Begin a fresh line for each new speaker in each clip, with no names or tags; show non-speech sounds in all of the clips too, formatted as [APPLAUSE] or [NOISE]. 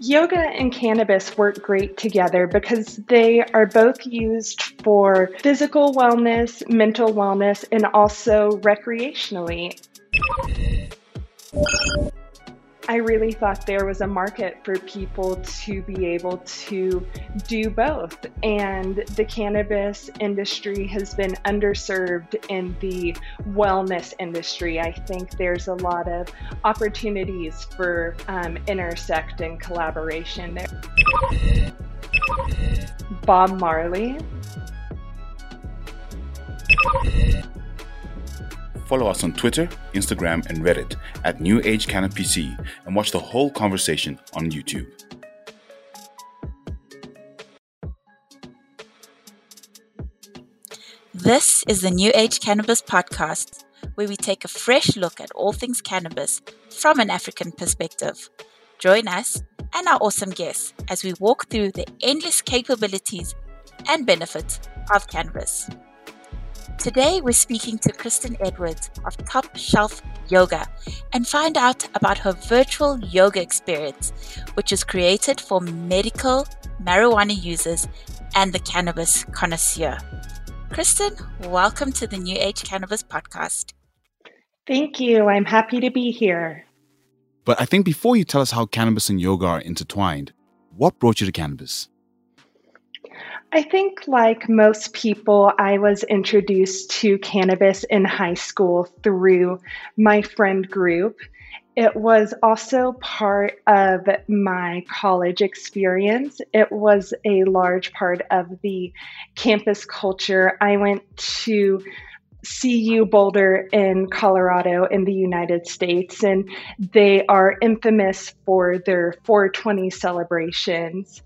Yoga and cannabis work great together because they are both used for physical wellness, mental wellness, and also recreationally. I really thought there was a market for people to be able to do both. And the cannabis industry has been underserved in the wellness industry. I think there's a lot of opportunities for um, intersect and collaboration there. Bob Marley.
Follow us on Twitter, Instagram, and Reddit at New Age Canna PC and watch the whole conversation on YouTube.
This is the New Age Cannabis Podcast, where we take a fresh look at all things cannabis from an African perspective. Join us and our awesome guests as we walk through the endless capabilities and benefits of cannabis. Today, we're speaking to Kristen Edwards of Top Shelf Yoga and find out about her virtual yoga experience, which is created for medical marijuana users and the cannabis connoisseur. Kristen, welcome to the New Age Cannabis Podcast.
Thank you. I'm happy to be here.
But I think before you tell us how cannabis and yoga are intertwined, what brought you to cannabis?
I think, like most people, I was introduced to cannabis in high school through my friend group. It was also part of my college experience. It was a large part of the campus culture. I went to CU Boulder in Colorado in the United States, and they are infamous for their 420 celebrations.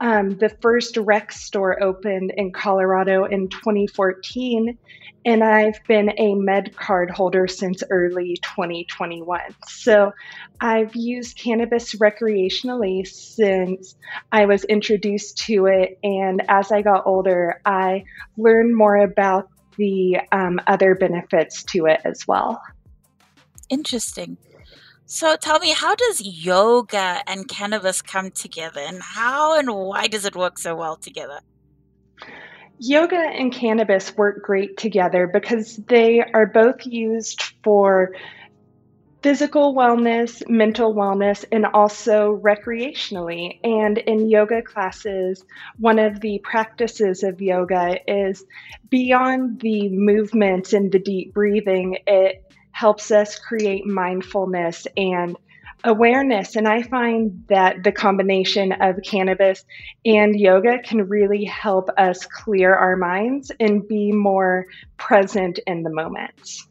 Um, the first rec store opened in Colorado in 2014, and I've been a med card holder since early 2021. So I've used cannabis recreationally since I was introduced to it. And as I got older, I learned more about the um, other benefits to it as well.
Interesting. So tell me, how does yoga and cannabis come together, and how and why does it work so well together?
Yoga and cannabis work great together because they are both used for physical wellness, mental wellness, and also recreationally. And in yoga classes, one of the practices of yoga is beyond the movements and the deep breathing, it helps us create mindfulness and awareness. And I find that the combination of cannabis and yoga can really help us clear our minds and be more present in the moment.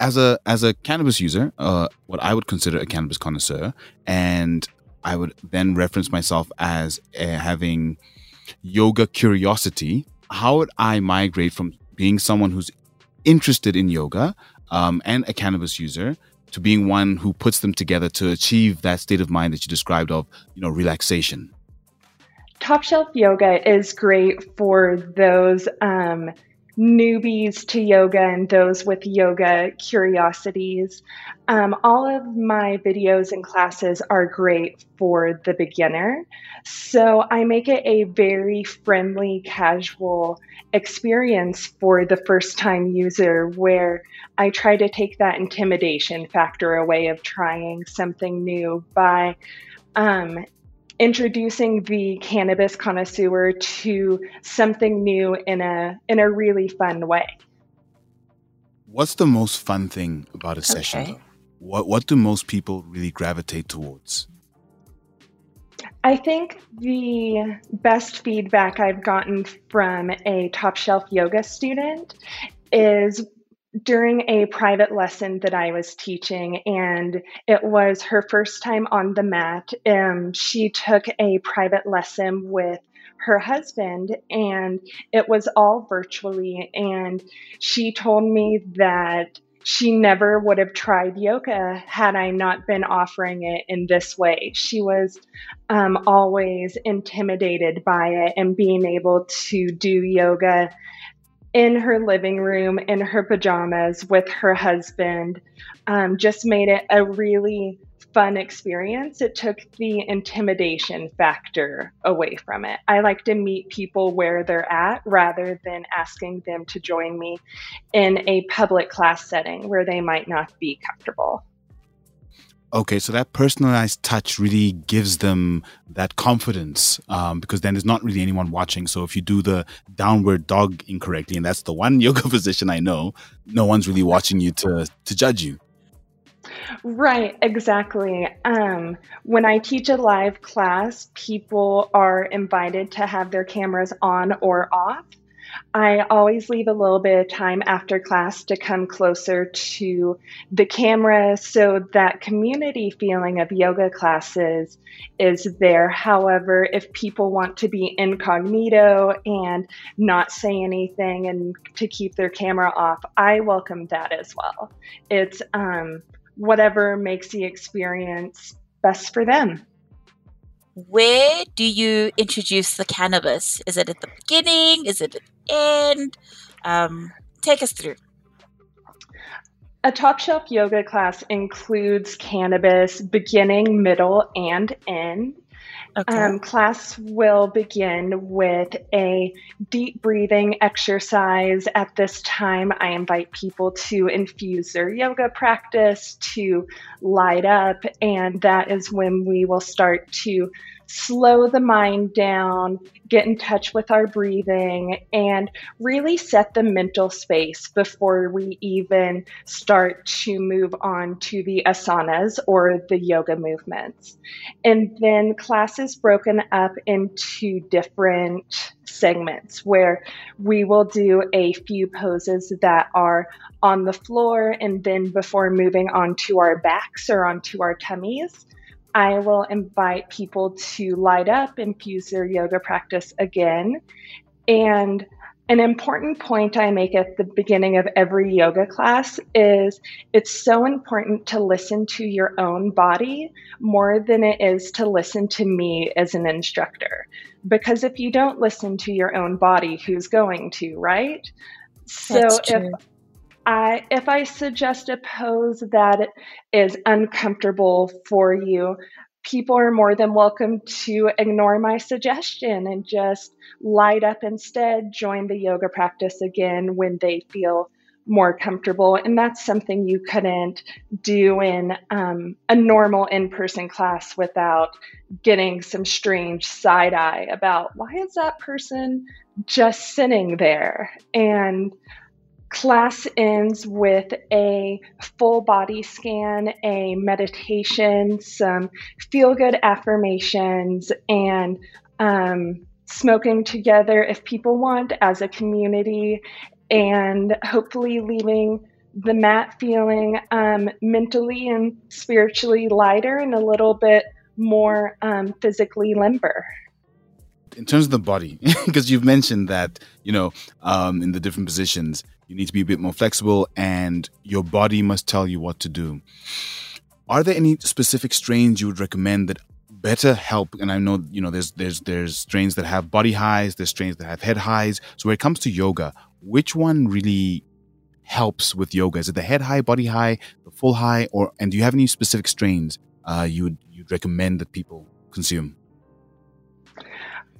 As a as a cannabis user, uh, what I would consider a cannabis connoisseur, and I would then reference myself as uh, having yoga curiosity. How would I migrate from being someone who's interested in yoga um, and a cannabis user to being one who puts them together to achieve that state of mind that you described of, you know, relaxation?
Top shelf yoga is great for those um, newbies to yoga and those with yoga curiosities. Um, all of my videos and classes are great for the beginner. So I make it a very friendly, casual experience for the first time user where I try to take that intimidation factor away of trying something new by um, introducing the cannabis connoisseur to something new in a in a really fun way.
What's the most fun thing about a session? What what do most people really gravitate towards?
I think the best feedback I've gotten from a top shelf yoga student is during a private lesson that I was teaching, and it was her first time on the mat. Um, she took a private lesson with her husband, and it was all virtually. And she told me that she never would have tried yoga had I not been offering it in this way. She was um, always intimidated by it and being able to do yoga in her living room in her pajamas with her husband um, just made it a really fun experience. It took the intimidation factor away from it. I like to meet people where they're at rather than asking them to join me in a public class setting where they might not be comfortable.
Okay, so that personalized touch really gives them that confidence um, because then there's not really anyone watching. So if you do the downward dog incorrectly, and that's the one [LAUGHS] yoga position I know, no one's really watching you to to judge you.
Right, exactly. Um, when I teach a live class, people are invited to have their cameras on or off. I always leave a little bit of time after class to come closer to the camera so that community feeling of yoga classes is there. However, if people want to be incognito and not say anything and to keep their camera off, I welcome that as well. It's um, whatever makes the experience best for them
where do you introduce the cannabis? Is it at the beginning? Is it end? Um, take us through.
A top shelf yoga class includes cannabis beginning, middle, and end. Okay. Um, class will begin with a deep breathing exercise. At this time, I invite people to infuse their yoga practice, to light up, and that is when we will start to slow the mind down, get in touch with our breathing, and really set the mental space before we even start to move on to the asanas or the yoga movements. And then class is broken up into different segments where we will do a few poses that are on the floor and then before moving on to our backs or onto our tummies I will invite people to light up, infuse their yoga practice again. And an important point I make at the beginning of every yoga class is it's so important to listen to your own body more than it is to listen to me as an instructor. Because if you don't listen to your own body, who's going to, right? So if I, if I suggest a pose that is uncomfortable for you, people are more than welcome to ignore my suggestion and just light up instead, join the yoga practice again when they feel more comfortable. And that's something you couldn't do in um, a normal in person class without getting some strange side eye about why is that person just sitting there? And class ends with a full body scan, a meditation, some feel good affirmations, and um, smoking together if people want as a community, and hopefully leaving the mat feeling um, mentally and spiritually lighter and a little bit more um, physically limber.
In terms of the body, [LAUGHS] because you've mentioned that you know um, in the different positions you need to be a bit more flexible, and your body must tell you what to do. Are there any specific strains you would recommend that better help? And I know you know there's there's there's strains that have body highs, there's strains that have head highs. So when it comes to yoga, which one really helps with yoga? Is it the head high, body high, the full high, or and do you have any specific strains uh, you would you'd recommend that people consume?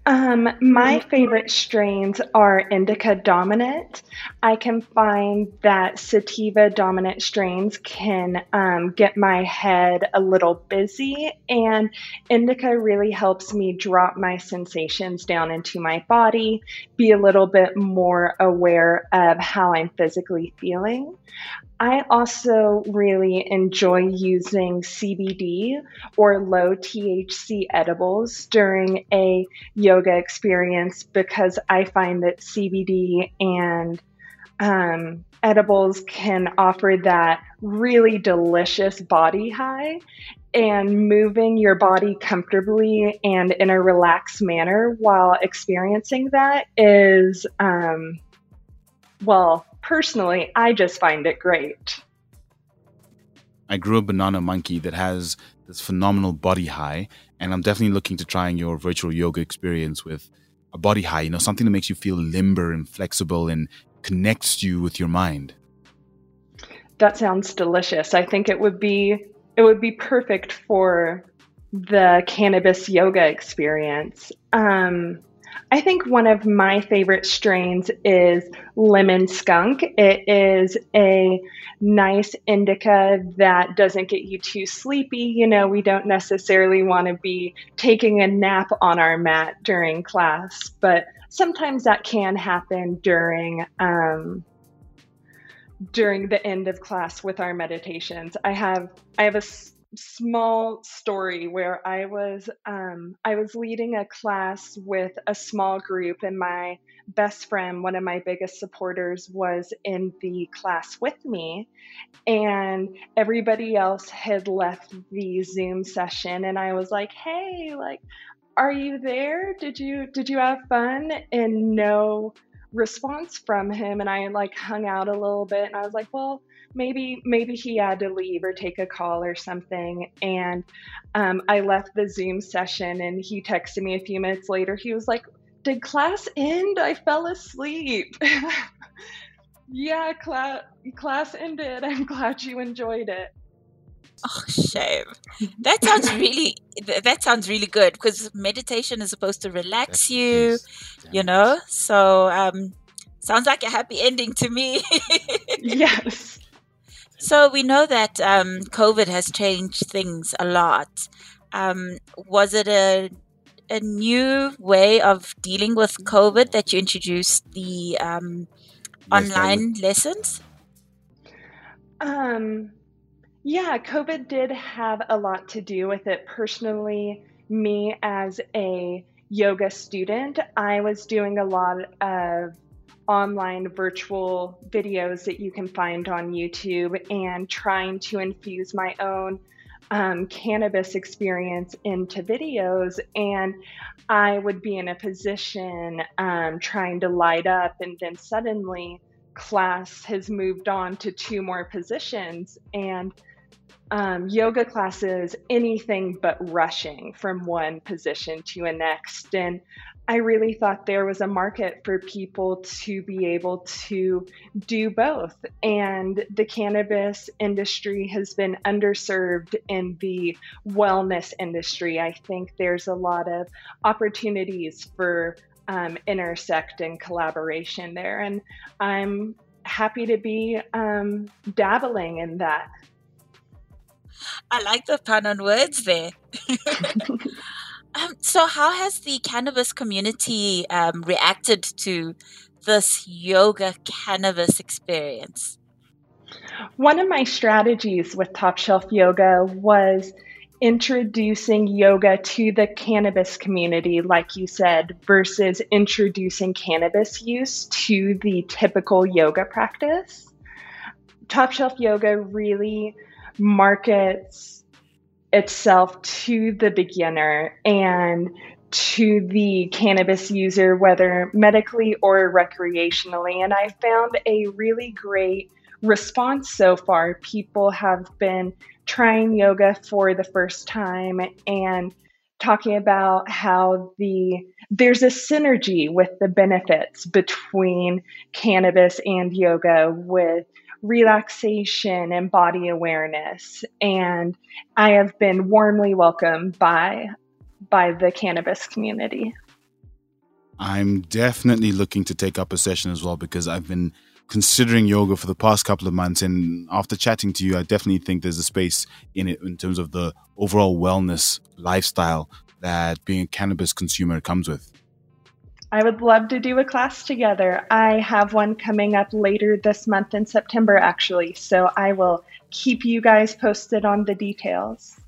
Um, my favorite strains are indica dominant. I can find that sativa dominant strains can um, get my head a little busy, and indica really helps me drop my sensations down into my body, be a little bit more aware of how I'm physically feeling. I also really enjoy using CBD or low THC edibles during a yoga experience because I find that CBD and um, edibles can offer that really delicious body high and moving your body comfortably and in a relaxed manner while experiencing that is um, well personally, I just find it great.
I grew a banana monkey that has this phenomenal body high, and I'm definitely looking to trying your virtual yoga experience with a body high, you know, something that makes you feel limber and flexible and connects you with your mind.
That sounds delicious. I think it would be it would be perfect for the cannabis yoga experience. Um, I think one of my favorite strains is lemon skunk. It is a nice indica that doesn't get you too sleepy. You know, we don't necessarily want to be taking a nap on our mat during class, but sometimes that can happen during um, during the end of class with our meditations. I have I have a small story where I was um, I was leading a class with a small group, and my best friend, one of my biggest supporters, was in the class with me, and everybody else had left the Zoom session, and I was like, "Hey, like, are you there? Did you did you have fun?" And no response from him, and I like hung out a little bit, and I was like, "Well." Maybe maybe he had to leave or take a call or something and um, i left the zoom session and he texted me a few minutes later he was like did class end i fell asleep [LAUGHS] yeah class class ended i'm glad you enjoyed it
Oh, shame. That sounds really. That sounds really good because meditation is supposed to relax you, you know. So, um, sounds like a happy ending to me. [LAUGHS]
yes.
So we know that um, COVID has changed things a lot. Um, was it a a new way of dealing with COVID that you introduced the um, online lessons?
Um, yeah, COVID did have a lot to do with it. Personally, me as a yoga student, I was doing a lot of online virtual videos that you can find on YouTube and trying to infuse my own um, cannabis experience into videos. And I would be in a position um, trying to light up, and then suddenly class has moved on to two more positions. And um, yoga classes, anything but rushing from one position to a next. And I really thought there was a market for people to be able to do both. And the cannabis industry has been underserved in the wellness industry. I think there's a lot of opportunities for um, intersect and collaboration there. And I'm happy to be um, dabbling in that.
I like the pun on words there. [LAUGHS] Um, so, how has the cannabis community um, reacted to this yoga cannabis experience?
One of my strategies with Top Shelf Yoga was introducing yoga to the cannabis community, like you said, versus introducing cannabis use to the typical yoga practice. Top Shelf Yoga really markets itself to the beginner and to the cannabis user, whether medically or recreationally. And I found a really great response so far. People have been trying yoga for the first time and talking about how the there's a synergy with the benefits between cannabis and yoga with relaxation and body awareness. And I have been warmly welcomed by by the cannabis community.
I'm definitely looking to take up a session as well because I've been considering yoga for the past couple of months and after chatting to you I definitely think there's a space in it in terms of the overall wellness lifestyle that being a cannabis consumer comes with.
I would love to do a class together. I have one coming up later this month in September, actually. So I will keep you guys posted on the details.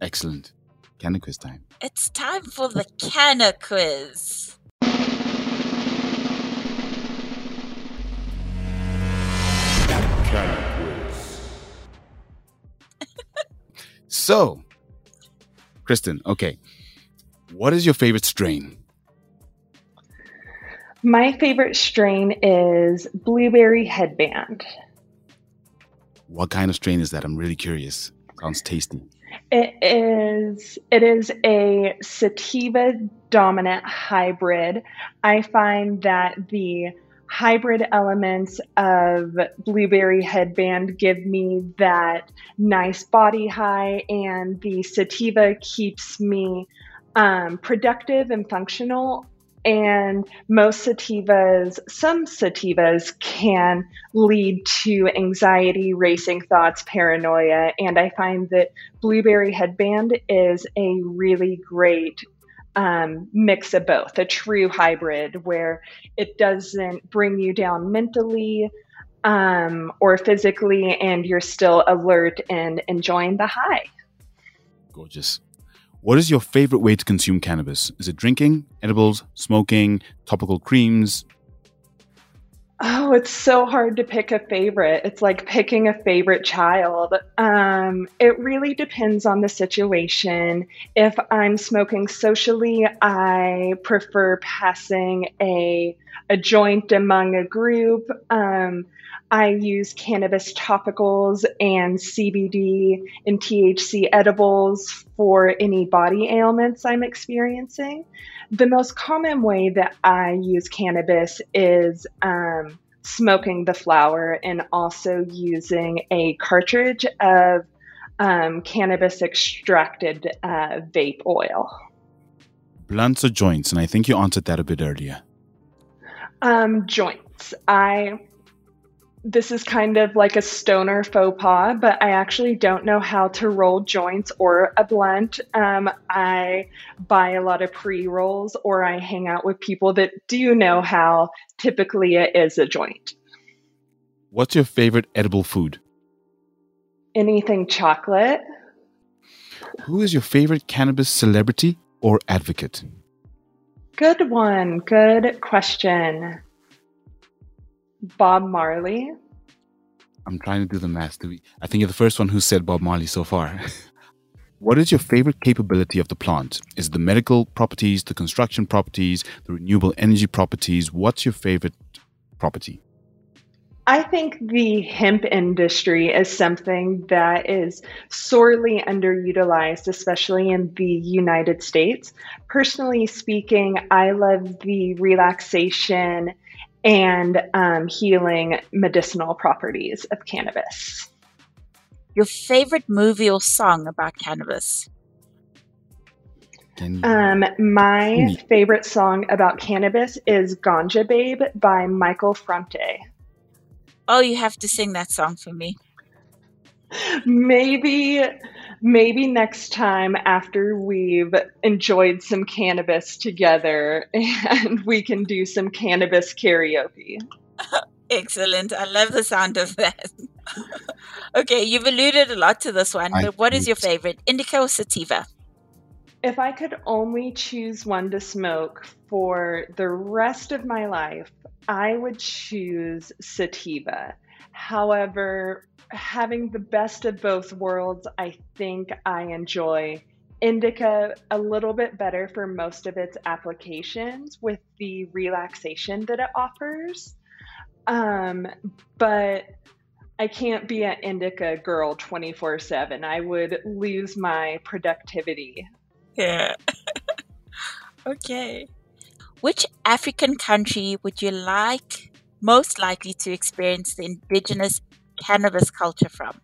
Excellent. Canna quiz time.
It's time for the Canna quiz.
so, Kristen, okay. What is your favorite strain?
My favorite strain is Blueberry Headband.
What kind of strain is that? I'm really curious. Sounds tasty.
It is it is a sativa dominant hybrid. I find that the hybrid elements of blueberry headband give me that nice body high, and the sativa keeps me um, productive and functional. And most sativas, some sativas can lead to anxiety, racing thoughts, paranoia. And I find that Blueberry Headband is a really great um, mix of both, a true hybrid where it doesn't bring you down mentally um, or physically, and you're still alert and enjoying the high.
Gorgeous. What is your favorite way to consume cannabis? Is it drinking, edibles, smoking, topical creams?
Oh, it's so hard to pick a favorite. It's like picking a favorite child. Um, it really depends on the situation. If I'm smoking socially, I prefer passing a a joint among a group. Um, I use cannabis topicals and CBD and THC edibles for any body ailments I'm experiencing. The most common way that I use cannabis is um, smoking the flower and also using a cartridge of um, cannabis extracted uh, vape oil.
Blunts or joints? And I think you answered that a bit earlier.
Um, joints. I this is kind of like a stoner faux pas, but I actually don't know how to roll joints or a blunt. Um, I buy a lot of pre rolls or I hang out with people that do know how. Typically, it is a joint.
What's your favorite edible food?
Anything chocolate.
Who is your favorite cannabis celebrity or advocate?
Good one. Good question. Bob Marley.
I'm trying to do the math. I think you're the first one who said Bob Marley so far. [LAUGHS] what is your favorite capability of the plant? Is it the medical properties, the construction properties, the renewable energy properties? What's your favorite property?
I think the hemp industry is something that is sorely underutilized, especially in the United States. Personally speaking, I love the relaxation and um, healing medicinal properties of cannabis.
Your favorite movie or song about cannabis?
Um, my favorite song about cannabis is Ganja Babe by Michael Franti.
Oh, you have to sing that song for me.
Maybe maybe next time after we've enjoyed some cannabis together [LAUGHS] and we can do some cannabis karaoke.
Excellent. I love the sound of that. [LAUGHS] okay, you've alluded a lot to this one, I but what is your favorite, indica or sativa?
If I could only choose one to smoke for the rest of my life, I would choose sativa. However, having the best of both worlds, I think I enjoy indica a little bit better for most of its applications with the relaxation that it offers. Um, but I can't be an indica girl 24 7. I would lose my productivity.
Yeah. [LAUGHS] okay. Which African country would you like most likely to experience the indigenous cannabis culture from?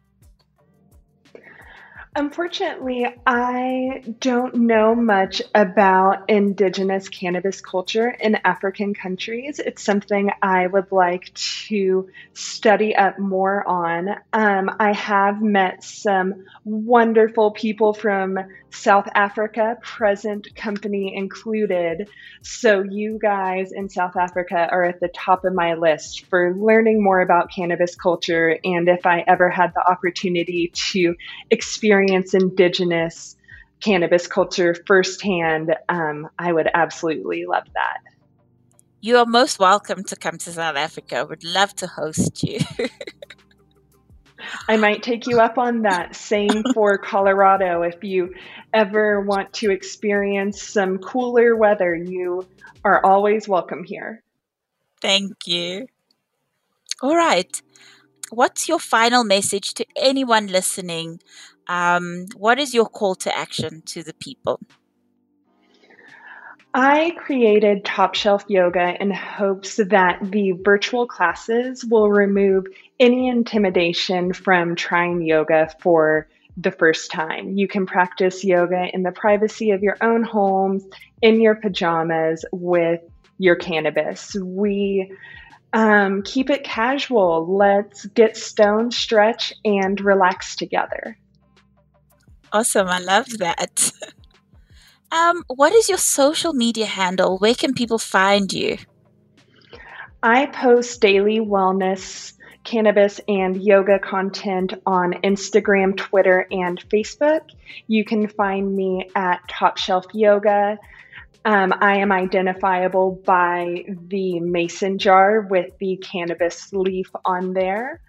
Unfortunately, I don't know much about indigenous cannabis culture in African countries. It's something I would like to study up more on. Um, I have met some wonderful people from South Africa, present company included. So, you guys in South Africa are at the top of my list for learning more about cannabis culture. And if I ever had the opportunity to experience Indigenous cannabis culture firsthand, um, I would absolutely love that.
You are most welcome to come to South Africa. Would love to host you. [LAUGHS]
I might take you up on that. Same [LAUGHS] for Colorado. If you ever want to experience some cooler weather, you are always welcome here.
Thank you. All right. What's your final message to anyone listening? Um, what is your call to action to the people?
I created Top Shelf Yoga in hopes that the virtual classes will remove any intimidation from trying yoga for the first time. You can practice yoga in the privacy of your own homes, in your pajamas, with your cannabis. We um, keep it casual. Let's get stone, stretch, and relax together.
Awesome. I love that. [LAUGHS] um, what is your social media handle? Where can people find you?
I post daily wellness, cannabis, and yoga content on Instagram, Twitter, and Facebook. You can find me at Top Shelf Yoga. Um, I am identifiable by the mason jar with the cannabis leaf on there.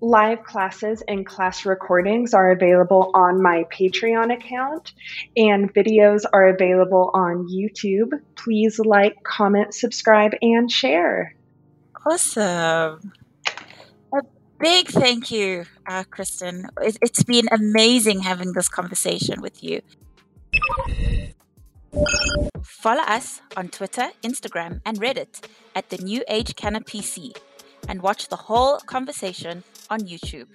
Live classes and class recordings are available on my Patreon account, and videos are available on YouTube. Please like, comment, subscribe, and share.
Awesome. A big thank you, uh, Kristen. It's been amazing having this conversation with you. Follow us on Twitter, Instagram, and Reddit at the New Age Canna PC and watch the whole conversation on YouTube.